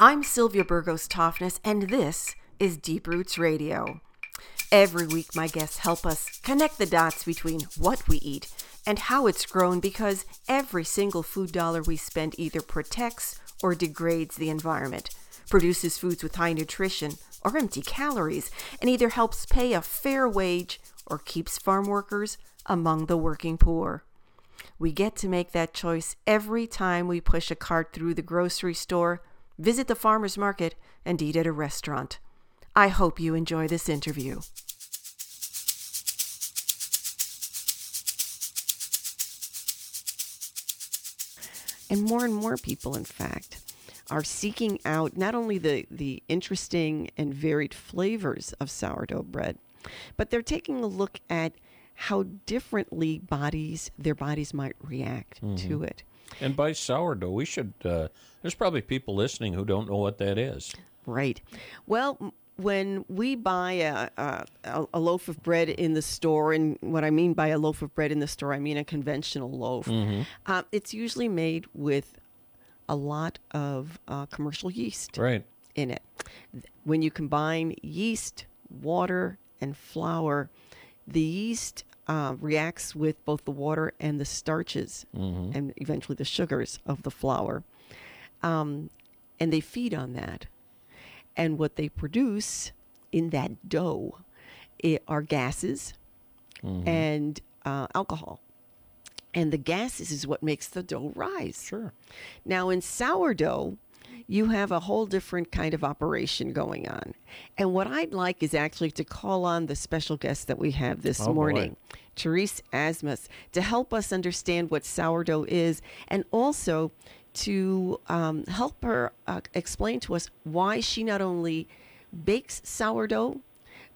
I'm Sylvia Burgos Toftness, and this is Deep Roots Radio. Every week, my guests help us connect the dots between what we eat and how it's grown because every single food dollar we spend either protects or degrades the environment, produces foods with high nutrition or empty calories, and either helps pay a fair wage or keeps farm workers among the working poor. We get to make that choice every time we push a cart through the grocery store, visit the farmer's market, and eat at a restaurant. I hope you enjoy this interview. And more and more people, in fact, are seeking out not only the, the interesting and varied flavors of sourdough bread, but they're taking a look at how differently bodies their bodies might react to mm-hmm. it. And by sourdough, we should. Uh, there's probably people listening who don't know what that is. Right. Well, when we buy a, a, a loaf of bread in the store, and what I mean by a loaf of bread in the store, I mean a conventional loaf, uh, it's usually made with a lot of uh, commercial yeast Right. in it. When you combine yeast, water, and flour, the yeast uh, reacts with both the water and the starches and eventually the sugars of the flour. Um, and they feed on that. And what they produce in that dough are gases and uh, alcohol. And the gases is what makes the dough rise. Sure. Now, in sourdough, you have a whole different kind of operation going on. And what I'd like is actually to call on the special guest that we have this Oh, boy. morning, Therese Asmus, to help us understand what sourdough is and also to um, help her uh, explain to us why she not only bakes sourdough,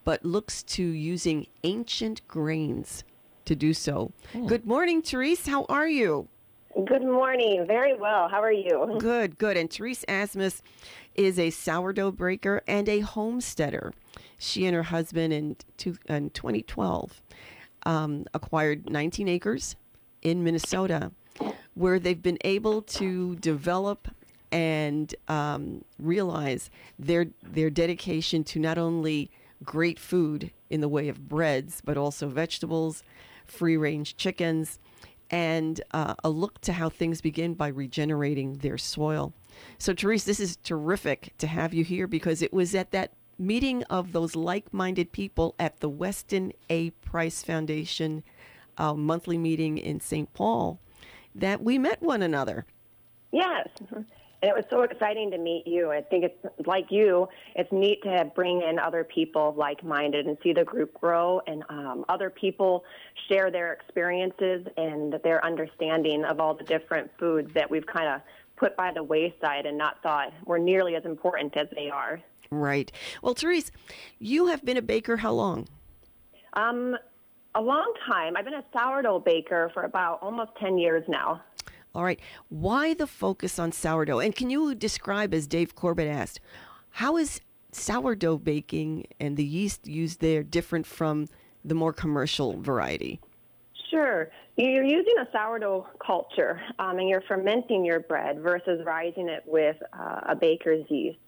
but looks to using ancient grains to do so. Good morning, Therese. How are you? Good morning. Very well. How are you? Good, good. And Therese Asmus is a sourdough breaker and a homesteader. She and her husband in, two, in 2012 um, acquired 19 acres in Minnesota where they've been able to develop and um, realize their their dedication to not only great food in the way of breads, but also vegetables, free range chickens, and uh, a look to how things begin by regenerating their soil. So, Therese, this is terrific to have you here because it was at that meeting of those like minded people at the Weston A. Price Foundation uh, monthly meeting in St. Paul that we met one another. Yes. And it was so exciting to meet you. I think it's like you, it's neat to bring in other people like minded and see the group grow and um, other people share their experiences and their understanding of all the different foods that we've kind of put by the wayside and not thought were nearly as important as they are. Right. Well, Therese, you have been a baker how long? Um, a long time. I've been a sourdough baker for about almost 10 years now. All right. Why the focus on sourdough? And can you describe, as Dave Corbett asked, how is sourdough baking and the yeast used there different from the more commercial variety? Sure. You're using a sourdough culture um, and you're fermenting your bread versus rising it with uh, a baker's yeast.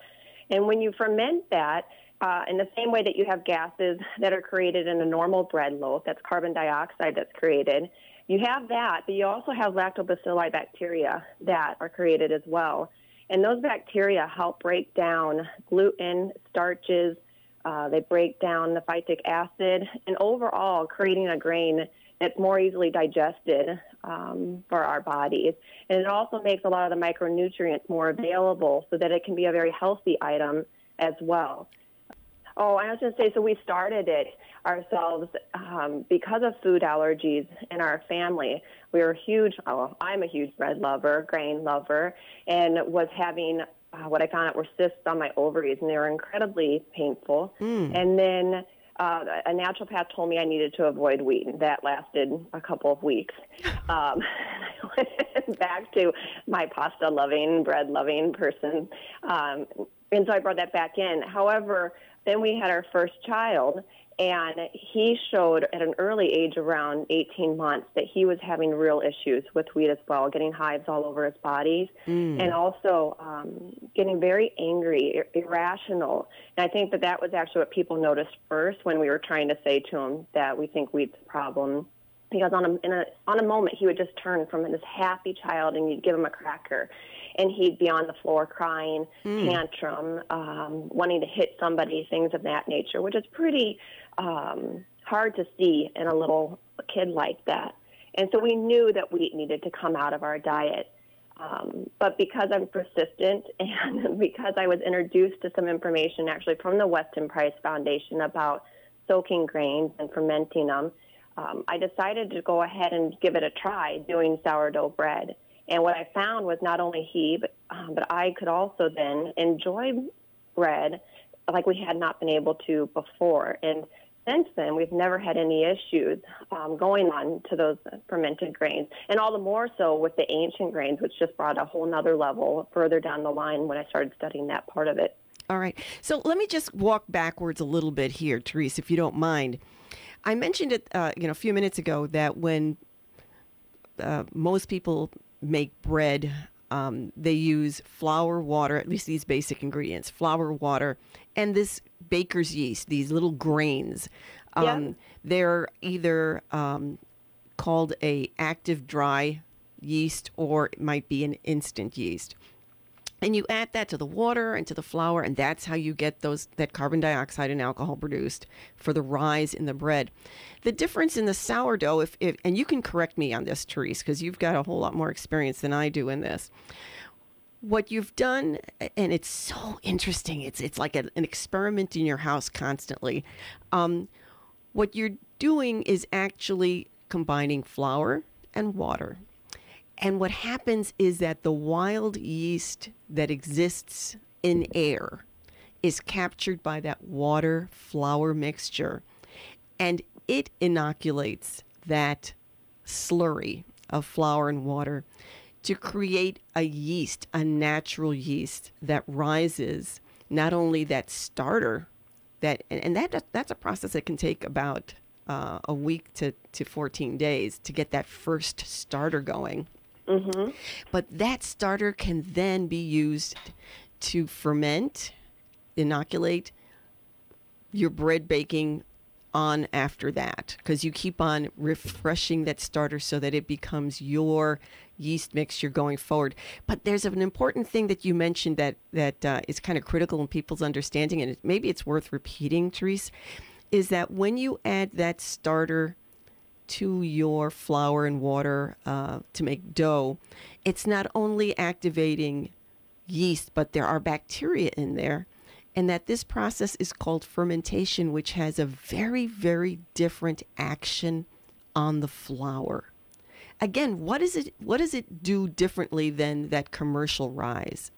And when you ferment that, uh, in the same way that you have gases that are created in a normal bread loaf, that's carbon dioxide that's created, you have that, but you also have lactobacilli bacteria that are created as well. And those bacteria help break down gluten, starches, uh, they break down the phytic acid, and overall creating a grain that's more easily digested um, for our bodies. And it also makes a lot of the micronutrients more available so that it can be a very healthy item as well. Oh, I was going to say, so we started it ourselves um, because of food allergies in our family. We were huge, oh, I'm a huge bread lover, grain lover, and was having uh, what I found out were cysts on my ovaries, and they were incredibly painful. And then uh, a naturopath told me I needed to avoid wheat, and that lasted a couple of weeks. Um, I went back to my pasta loving, bread loving person. Um, and so I brought that back in. However, then we had our first child, and he showed at an early age, around 18 months, that he was having real issues with wheat as well, getting hives all over his body, mm. and also um, getting very angry, ir- irrational. And I think that that was actually what people noticed first when we were trying to say to him that we think wheat's a problem. Because on a, in a on a moment he would just turn from this happy child and you'd give him a cracker, and he'd be on the floor crying, mm. tantrum, um, wanting to hit somebody, things of that nature, which is pretty um, hard to see in a little kid like that. And so we knew that wheat needed to come out of our diet. Um, but because I'm persistent and because I was introduced to some information actually from the Weston Price Foundation about soaking grains and fermenting them, um, I decided to go ahead and give it a try doing sourdough bread. And what I found was not only he, but, um, but I could also then enjoy bread like we had not been able to before. And since then, we've never had any issues um, going on to those fermented grains, and all the more so with the ancient grains, which just brought a whole nother level further down the line when I started studying that part of it. All right. So let me just walk backwards a little bit here, Therese, if you don't mind. I mentioned it, uh, you know, a few minutes ago that when uh, most people make bread, um, they use flour, water, at least these basic ingredients, flour, water, and this baker's yeast, these little grains. Um, yeah. They're either um, called a active dry yeast or it might be an instant yeast. And you add that to the water and to the flour, and that's how you get those that carbon dioxide and alcohol produced for the rise in the bread. The difference in the sourdough, if, if and you can correct me on this, Therese, because you've got a whole lot more experience than I do in this. What you've done and it's so interesting it's it's like a, an experiment in your house constantly. Um, what you're doing is actually combining flour and water and what happens is that the wild yeast that exists in air is captured by that water flour mixture and it inoculates that slurry of flour and water to create a yeast, a natural yeast that rises not only that starter that and that that's a process that can take about uh, a week to, to 14 days to get that first starter going. Mm-hmm. But that starter can then be used to ferment, inoculate your bread baking on after that because you keep on refreshing that starter so that it becomes your yeast mixture going forward. But there's an important thing that you mentioned that that uh, is kind of critical in people's understanding, and maybe it's worth repeating, Therese, is that when you add that starter to your flour and water uh, to make dough, it's not only activating yeast, but there are bacteria in there. And that this process is called fermentation, which has a very, very different action on the flour again, what is it? What does it do differently than that commercial rise?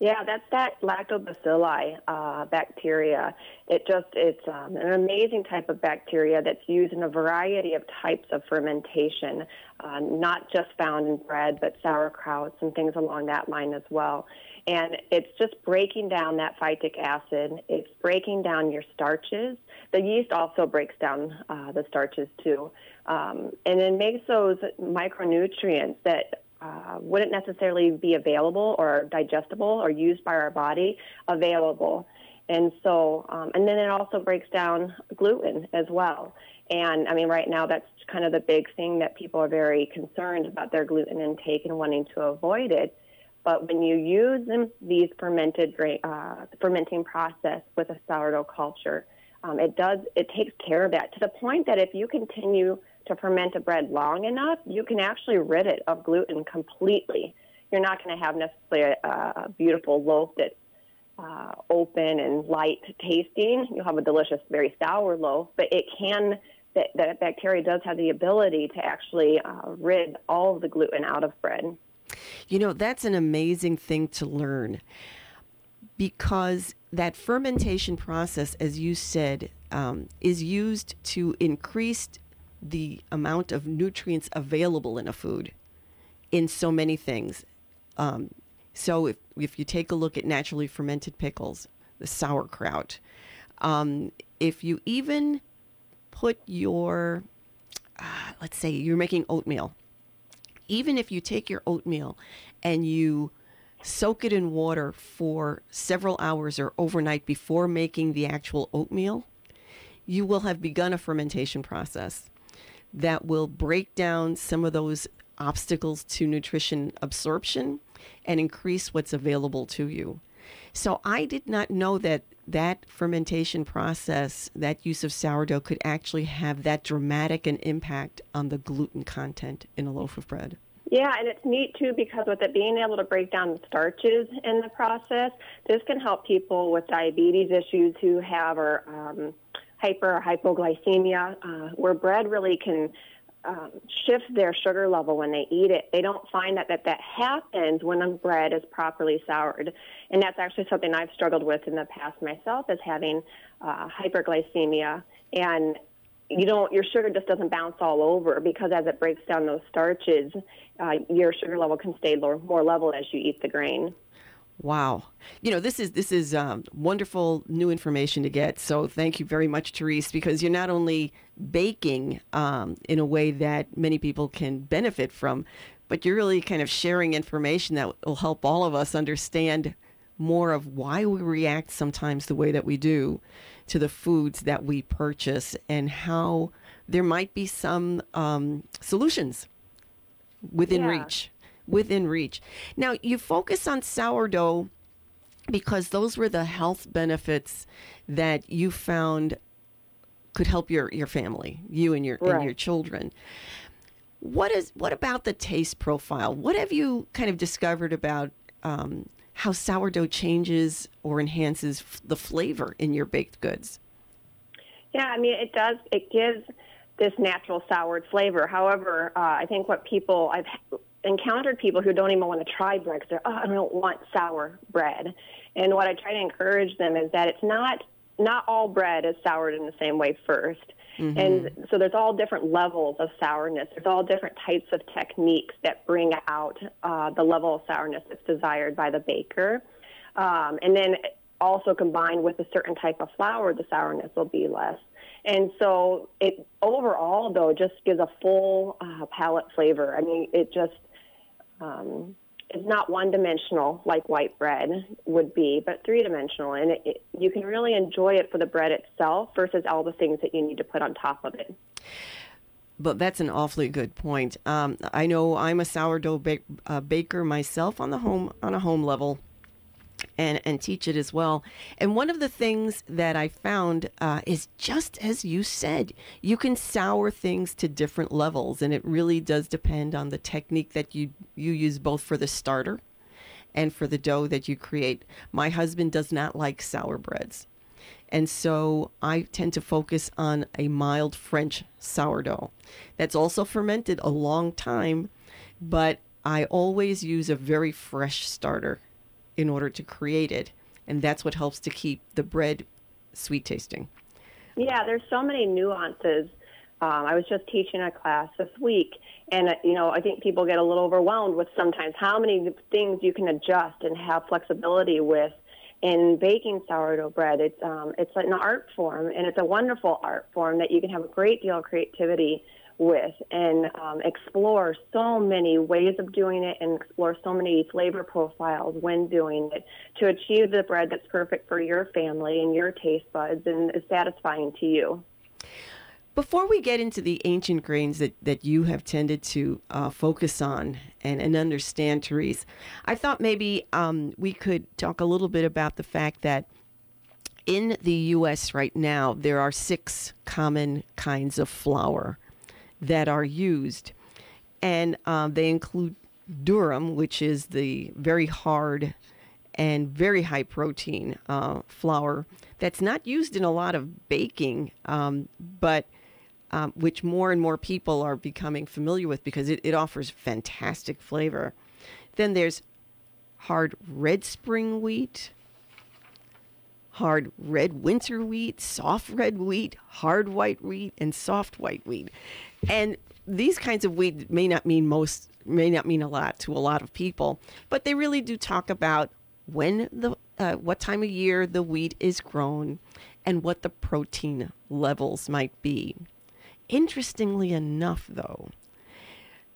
Yeah, that's that lactobacilli uh, bacteria. It just it's um, an amazing type of bacteria that's used in a variety of types of fermentation, uh, not just found in bread, but sauerkrauts and things along that line as well. And it's just breaking down that phytic acid. It's breaking down your starches. The yeast also breaks down uh, the starches too um, and then makes those micronutrients that uh, wouldn't necessarily be available or digestible or used by our body available. And so, um, and then it also breaks down gluten as well. And I mean, right now, that's kind of the big thing that people are very concerned about their gluten intake and wanting to avoid it. But when you use them, these fermented uh, fermenting process with a sourdough culture, um, it does it takes care of that to the point that if you continue to ferment a bread long enough, you can actually rid it of gluten completely. You're not going to have necessarily a, a beautiful loaf that's uh, open and light tasting. You'll have a delicious, very sour loaf, but it can, that, that bacteria does have the ability to actually uh, rid all of the gluten out of bread. You know, that's an amazing thing to learn because that fermentation process, as you said, um, is used to increase the amount of nutrients available in a food in so many things. Um, So if, if you take a look at naturally fermented pickles, the sauerkraut, um, if you even put your, uh, let's say you're making oatmeal, even if you take your oatmeal and you soak it in water for several hours or overnight before making the actual oatmeal, you will have begun a fermentation process that will break down some of those obstacles to nutrition absorption and increase what's available to you. So I did not know that that fermentation process, that use of sourdough could actually have that dramatic an impact on the gluten content in a loaf of bread. Yeah, and it's neat too because with it being able to break down the starches in the process, this can help people with diabetes issues who have or um, hyper or hypoglycemia, uh, where bread really can um, shift their sugar level when they eat it. They don't find that, that that happens when a bread is properly soured. And that's actually something I've struggled with in the past myself is having uh, hyperglycemia. And you don't, your sugar just doesn't bounce all over because as it breaks down those starches, uh, your sugar level can stay lower, more level as you eat the grain. Wow, you know this is this is um, wonderful new information to get. So thank you very much, Therese, because you're not only baking um, in a way that many people can benefit from, but you're really kind of sharing information that will help all of us understand more of why we react sometimes the way that we do to the foods that we purchase and how there might be some um, solutions within Yeah. reach within reach. Now, you focus on sourdough because those were the health benefits that you found could help your, your family, you and your and your children. What is what about the taste profile? What have you kind of discovered about um, how sourdough changes or enhances f- the flavor in your baked goods? Yeah, I mean, it does. It gives this natural soured flavor. However, uh, I think what people I've encountered people who don't even want to try bread because they're, oh, I don't want sour bread. And what I try to encourage them is that it's not not all bread is soured in the same way 1st And so there's all different levels of sourness. There's all different types of techniques that bring out uh, the level of sourness that's desired by the baker. Um, and then also combined with a certain type of flour, the sourness will be less. And so it overall, though, just gives a full uh, palate flavor. I mean, it just um, it's not one dimensional like white bread would be, but three dimensional, and it, it, you can really enjoy it for the bread itself versus all the things that you need to put on top of it. But that's an awfully good point. Um, I know I'm a sourdough bake, uh, baker myself on the home on a home level, and and teach it as well. And one of the things that I found uh, is just as you said, you can sour things to different levels, and it really does depend on the technique that you you use both for the starter and for the dough that you create. My husband does not like sour breads. And so I tend to focus on a mild French sourdough that's also fermented a long time, but I always use a very fresh starter in order to create it. And that's what helps to keep the bread sweet tasting. Yeah, there's so many nuances. Um, I was just teaching a class this week, and uh, you know, I think people get a little overwhelmed with sometimes how many things you can adjust and have flexibility with in baking sourdough bread. It's um, it's an art form, and it's a wonderful art form that you can have a great deal of creativity with and um, explore so many ways of doing it and explore so many flavor profiles when doing it to achieve the bread that's perfect for your family and your taste buds and is satisfying to you. Before we get into the ancient grains that, that you have tended to uh, focus on and, and understand, Therese, I thought maybe um, we could talk a little bit about the fact that in the U.S. right now, there are six common kinds of flour that are used, and um, they include durum, which is the very hard and very high protein uh, flour that's not used in a lot of baking, um, but um, which more and more people are becoming familiar with because it, it offers fantastic flavor. Then there's hard red spring wheat, hard red winter wheat, soft red wheat, hard white wheat, and soft white wheat. And these kinds of wheat may not mean most may not mean a lot to a lot of people, but they really do talk about when the uh, what time of year the wheat is grown and what the protein levels might be. Interestingly enough, though,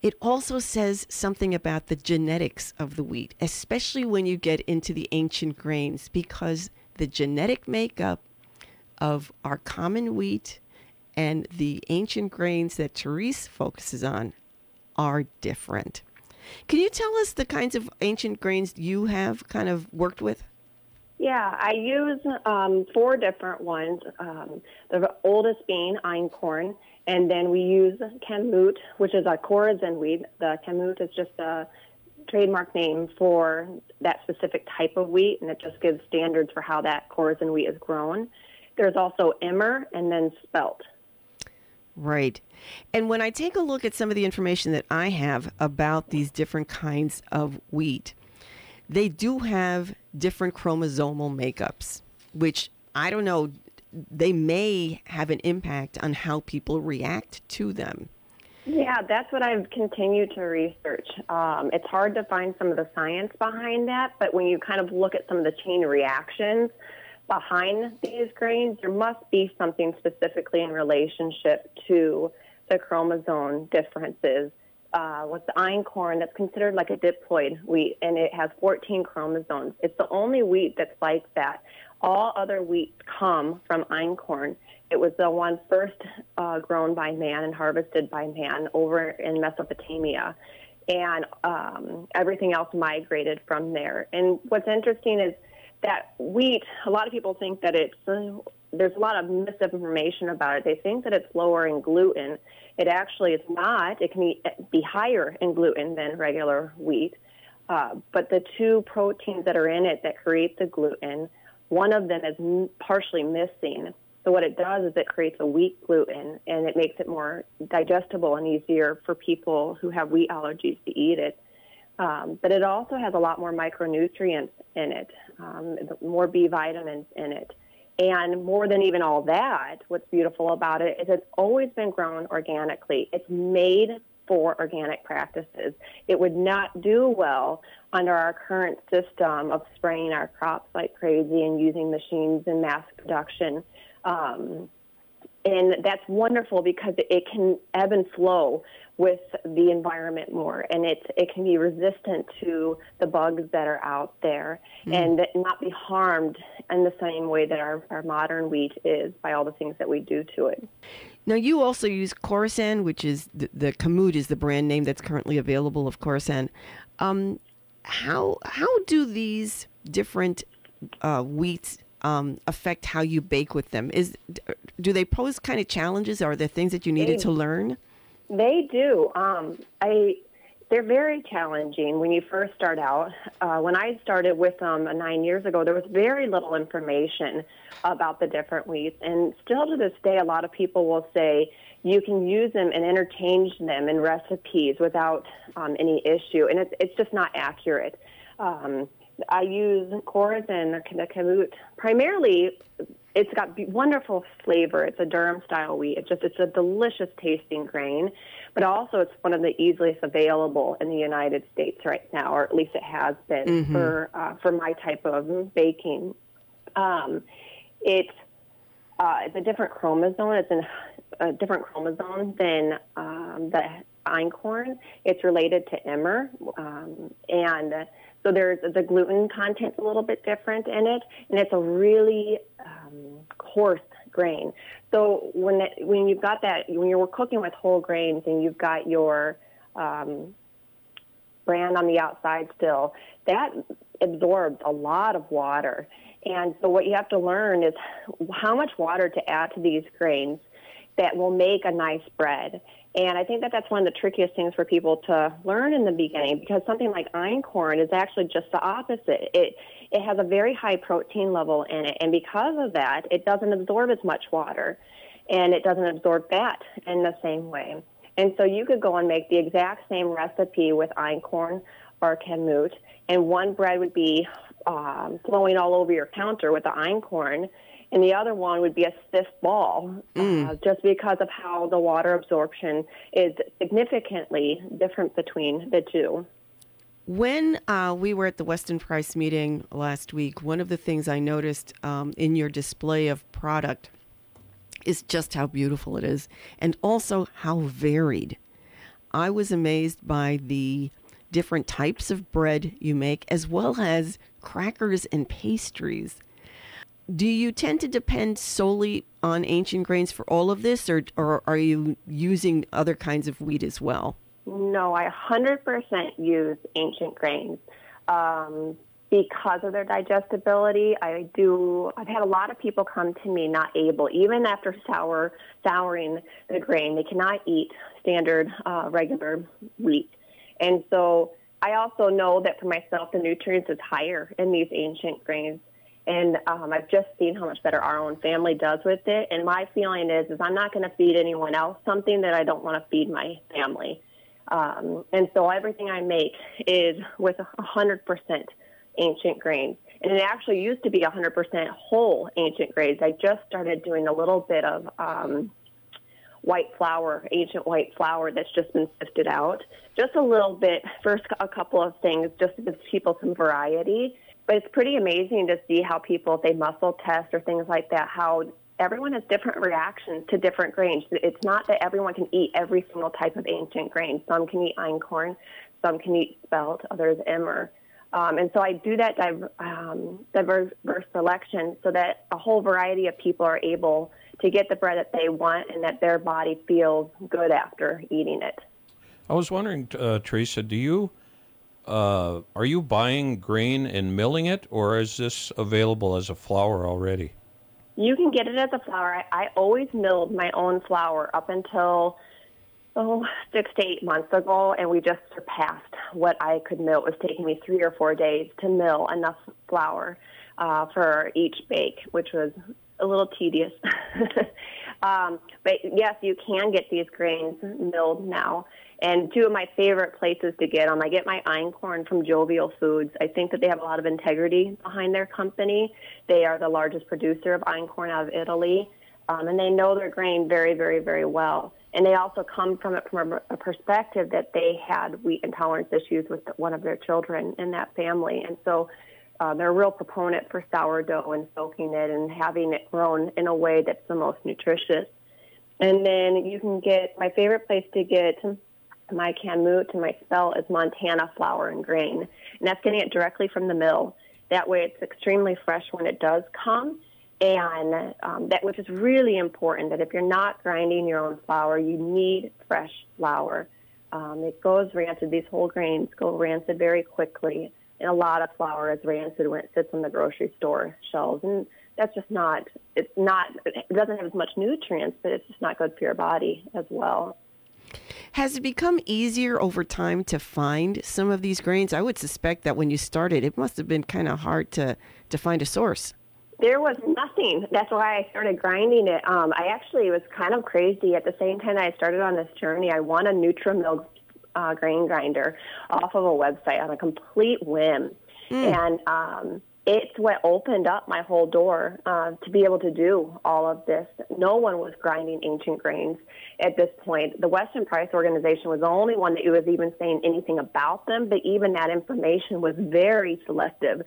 it also says something about the genetics of the wheat, especially when you get into the ancient grains, because the genetic makeup of our common wheat and the ancient grains that Therese focuses on are different. Can you tell us the kinds of ancient grains you have kind of worked with? Yeah, I use um, four different ones. Um, the oldest being einkorn, and then we use kamut, which is a Khorasan wheat. The kamut is just a trademark name for that specific type of wheat, and it just gives standards for how that Khorasan wheat is grown. There's also emmer and then spelt. Right. And when I take a look at some of the information that I have about these different kinds of wheat, they do have different chromosomal makeups, which I don't know, they may have an impact on how people react to them. Yeah, that's what I've continued to research. Um, it's hard to find some of the science behind that, but when you kind of look at some of the chain reactions behind these grains, there must be something specifically in relationship to the chromosome differences. Uh, with the einkorn, that's considered like a diploid wheat, and it has 14 chromosomes. It's the only wheat that's like that. All other wheats come from einkorn. It was the one first uh, grown by man and harvested by man over in Mesopotamia. And um, everything else migrated from there. And what's interesting is that wheat, a lot of people think that it's, uh, there's a lot of misinformation about it. They think that it's lower in gluten. It actually is not. It can be, higher in gluten than regular wheat. Uh, but the two proteins that are in it that create the gluten, one of them is partially missing. So what it does is it creates a weak gluten and it makes it more digestible and easier for people who have wheat allergies to eat it. Um, but it also has a lot more micronutrients in it, um, more B vitamins in it. And more than even all that, what's beautiful about it is it's always been grown organically. It's made for organic practices. It would not do well under our current system of spraying our crops like crazy and using machines and mass production. Um, and that's wonderful because it can ebb and flow with the environment more and it it can be resistant to the bugs that are out there mm. and not be harmed in the same way that our, our modern wheat is by all the things that we do to it. Now you also use Khorasan, which is the, the Kamut is the brand name that's currently available of Khorasan. Um, how how do these different uh, wheats um, affect how you bake with them? Is do they pose kind of challenges? Are there things that you needed to learn? They do. Um, I they're very challenging when you first start out. Uh, when I started with them nine years ago, there was very little information about the different wheats, and still to this day, a lot of people will say you can use them and interchange them in recipes without um, any issue, and it's it's just not accurate. Um, I use Khorasan, the kamut, primarily it's got wonderful flavor. It's a durum style wheat. It's just it's a delicious tasting grain, but also it's one of the easiest available in the United States right now, or at least it has been mm-hmm. for uh, for my type of baking. Um, it's uh, it's a different chromosome. It's an, a different chromosome than um, the einkorn. It's related to emmer, um, and so there's the gluten content's a little bit different in it, and it's a really coarse grain. So when when you've got that, when you're cooking with whole grains and you've got your um, bran on the outside still, that absorbs a lot of water. And so what you have to learn is how much water to add to these grains that will make a nice bread. And I think that that's one of the trickiest things for people to learn in the beginning because something like einkorn is actually just the opposite. It it has a very high protein level in it, and because of that, it doesn't absorb as much water, and it doesn't absorb fat in the same way. And so you could go and make the exact same recipe with einkorn or kamut, and one bread would be um, flowing all over your counter with the einkorn, and the other one would be a stiff ball, uh, just because of how the water absorption is significantly different between the two. When uh, we were at the Weston Price meeting last week, one of the things I noticed um, in your display of product is just how beautiful it is and also how varied. I was amazed by the different types of bread you make as well as crackers and pastries. Do you tend to depend solely on ancient grains for all of this, or, or are you using other kinds of wheat as well? No, I 100% use ancient grains. Um, because of their digestibility, I do. I've had a lot of people come to me not able, even after sour souring the grain, they cannot eat standard uh, regular wheat, and so I also know that for myself, the nutrients is higher in these ancient grains. And um, I've just seen how much better our own family does with it. And my feeling is, is I'm not going to feed anyone else something that I don't want to feed my family. Um, and so everything I make is with 100% ancient grains. And it actually used to be 100% whole ancient grains. I just started doing a little bit of um, white flour, ancient white flour that's just been sifted out. Just a little bit, first a couple of things, just to give people some variety. But it's pretty amazing to see how people, if they muscle test or things like that, how everyone has different reactions to different grains. It's not that everyone can eat every single type of ancient grain. Some can eat einkorn, some can eat spelt, others emmer. Um, and so I do that um, diverse selection so that a whole variety of people are able to get the bread that they want and that their body feels good after eating it. I was wondering, uh, Teresa, do you uh, are you buying grain and milling it, or is this available as a flour already? You can get it as a flour. I, I always milled my own flour up until oh six to eight months ago, and we just surpassed what I could mill. It was taking me three or four days to mill enough flour uh, for each bake, which was a little tedious. um, but yes, you can get these grains milled now. And two of my favorite places to get them, I get my einkorn from Jovial Foods. I think that they have a lot of integrity behind their company. They are the largest producer of einkorn out of Italy, um, and they know their grain very, very, very well. And they also come from it from a, a perspective that they had wheat intolerance issues with one of their children in that family, and so uh, they're a real proponent for sourdough and soaking it and having it grown in a way that's the most nutritious. And then you can get my favorite place to get my kamut and my spelt is Montana flour and grain, and that's getting it directly from the mill. That way, it's extremely fresh when it does come, and um, that which is really important. That if you're not grinding your own flour, you need fresh flour. Um, it goes rancid. These whole grains go rancid very quickly and a lot of flour is rancid when it sits on the grocery store shelves and that's just not it's not it doesn't have as much nutrients but it's just not good for your body as well has it become easier over time to find some of these grains i would suspect that when you started it must have been kind of hard to to find a source there was nothing. That's why I started grinding it. Um, I actually was kind of crazy. At the same time I started on this journey, I won a NutriMill uh, grain grinder off of a website on a complete whim. Mm. And um, it's what opened up my whole door uh, to be able to do all of this. No one was grinding ancient grains at this point. The Weston Price organization was the only one that was even saying anything about them, but even that information was very selective.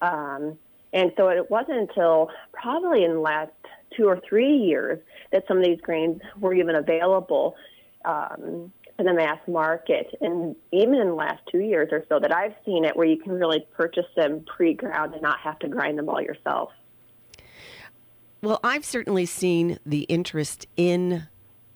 Um, and so it wasn't until probably in the last two or three years that some of these grains were even available. Um, in the mass market. And even in the last two years or so that I've seen it where you can really purchase them pre ground and not have to grind them all yourself. Well, I've certainly seen the interest in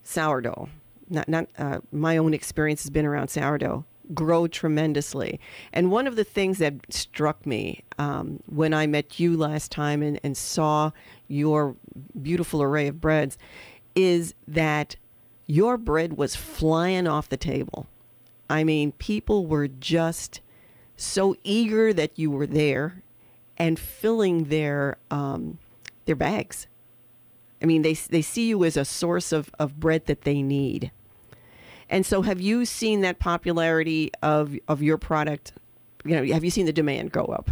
sourdough. Not, not uh, my own experience has been around sourdough grow tremendously. And one of the things that struck me um, when I met you last time and, and saw your beautiful array of breads is that your bread was flying off the table. I mean, people were just so eager that you were there and filling their um, their bags. I mean, they they see you as a source of, of bread that they need. And so, have you seen that popularity of of your product? You know, have you seen the demand go up?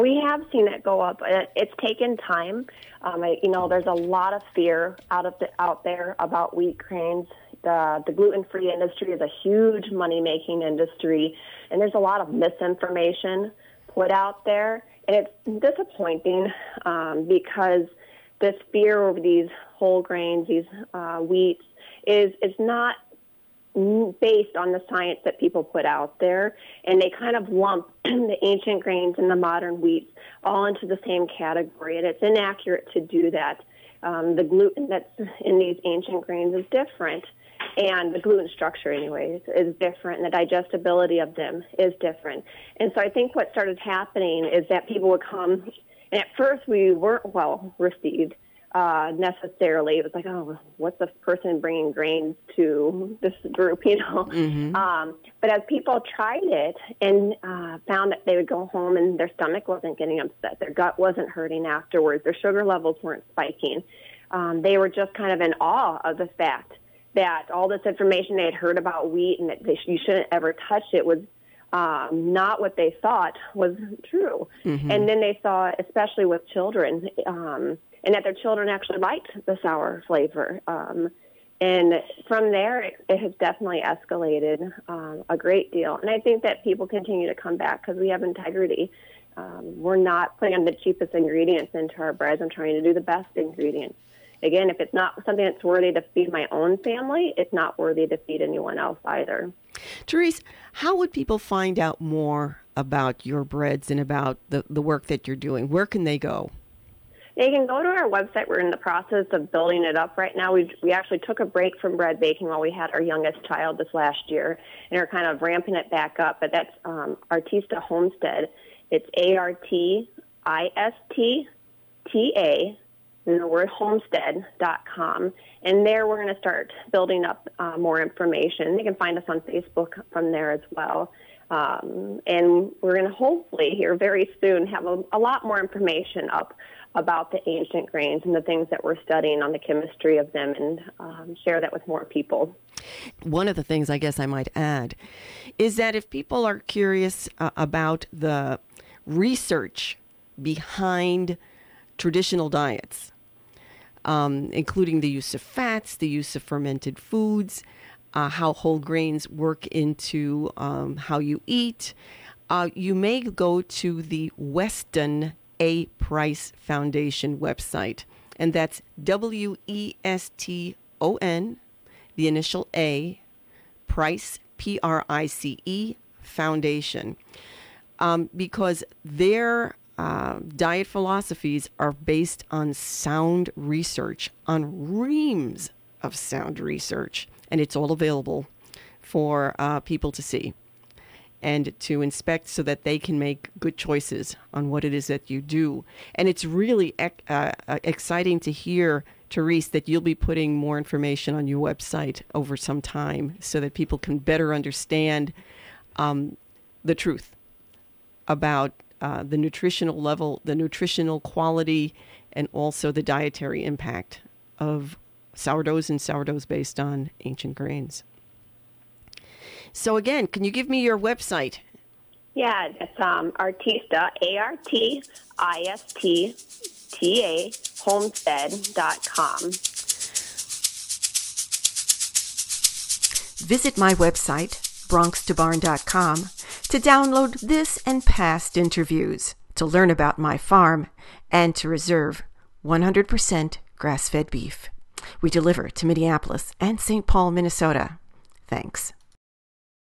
We have seen it go up. It's taken time. Um, I, you know, there's a lot of fear out of the, out there about wheat grains. The the gluten free industry is a huge money making industry, and there's a lot of misinformation put out there, and it's disappointing um, because this fear over these whole grains, these uh, wheats, is is not based on the science that people put out there, and they kind of lump the ancient grains and the modern wheats all into the same category, and it's inaccurate to do that. Um, the gluten that's in these ancient grains is different, and the gluten structure, anyways, is different, and the digestibility of them is different. And so I think what started happening is that people would come, and at first we weren't well received uh, necessarily. It was like, oh, what's this person bringing grains to this group, you know? Mm-hmm. Um, but as people tried it and uh, found that they would go home and their stomach wasn't getting upset, their gut wasn't hurting afterwards, their sugar levels weren't spiking, um, they were just kind of in awe of the fact that all this information they had heard about wheat and that they, you shouldn't ever touch it was um, not what they thought was true. Mm-hmm. And then they saw, especially with children, um, and that their children actually liked the sour flavor. Um, and from there, it, it has definitely escalated um, a great deal. And I think that people continue to come back because we have integrity. Um, we're not putting the cheapest ingredients into our breads. I'm trying to do the best ingredients. Again, if it's not something that's worthy to feed my own family, it's not worthy to feed anyone else either. Therese, how would people find out more about your breads and about the, the work that you're doing? Where can they go? They can go to our website. We're in the process of building it up right now. We we actually took a break from bread baking while we had our youngest child this last year, and are kind of ramping it back up. But that's um, Artista Homestead. It's A R T I S T T A and the word homestead.com. And there we're going to start building up uh, more information. They can find us on Facebook from there as well. Um, and we're going to hopefully here very soon have a, a lot more information up about the ancient grains and the things that we're studying on the chemistry of them and um, share that with more people. One of the things I guess I might add is that if people are curious uh, about the research behind traditional diets, um, including the use of fats, the use of fermented foods, uh, how whole grains work into um, how you eat, uh, you may go to the Weston a. Price Foundation website, and that's W E S T O N, the initial A, Price, P R I C E, Foundation, um, because their uh, diet philosophies are based on sound research, on reams of sound research, and it's all available for uh, people to see and to inspect so that they can make good choices on what it is that you do. And it's really uh, uh, exciting to hear, Therese, that you'll be putting more information on your website over some time so that people can better understand um, the truth about uh, the nutritional level, the nutritional quality, and also the dietary impact of sourdoughs and sourdoughs based on ancient grains. So again, can you give me your website? Yeah, it's um, Artista, A R T I S T T A, homestead.com. Visit my website, bronxtobarn.com, to download this and past interviews, to learn about my farm, and to reserve 100% grass fed beef. We deliver to Minneapolis and St. Paul, Minnesota. Thanks.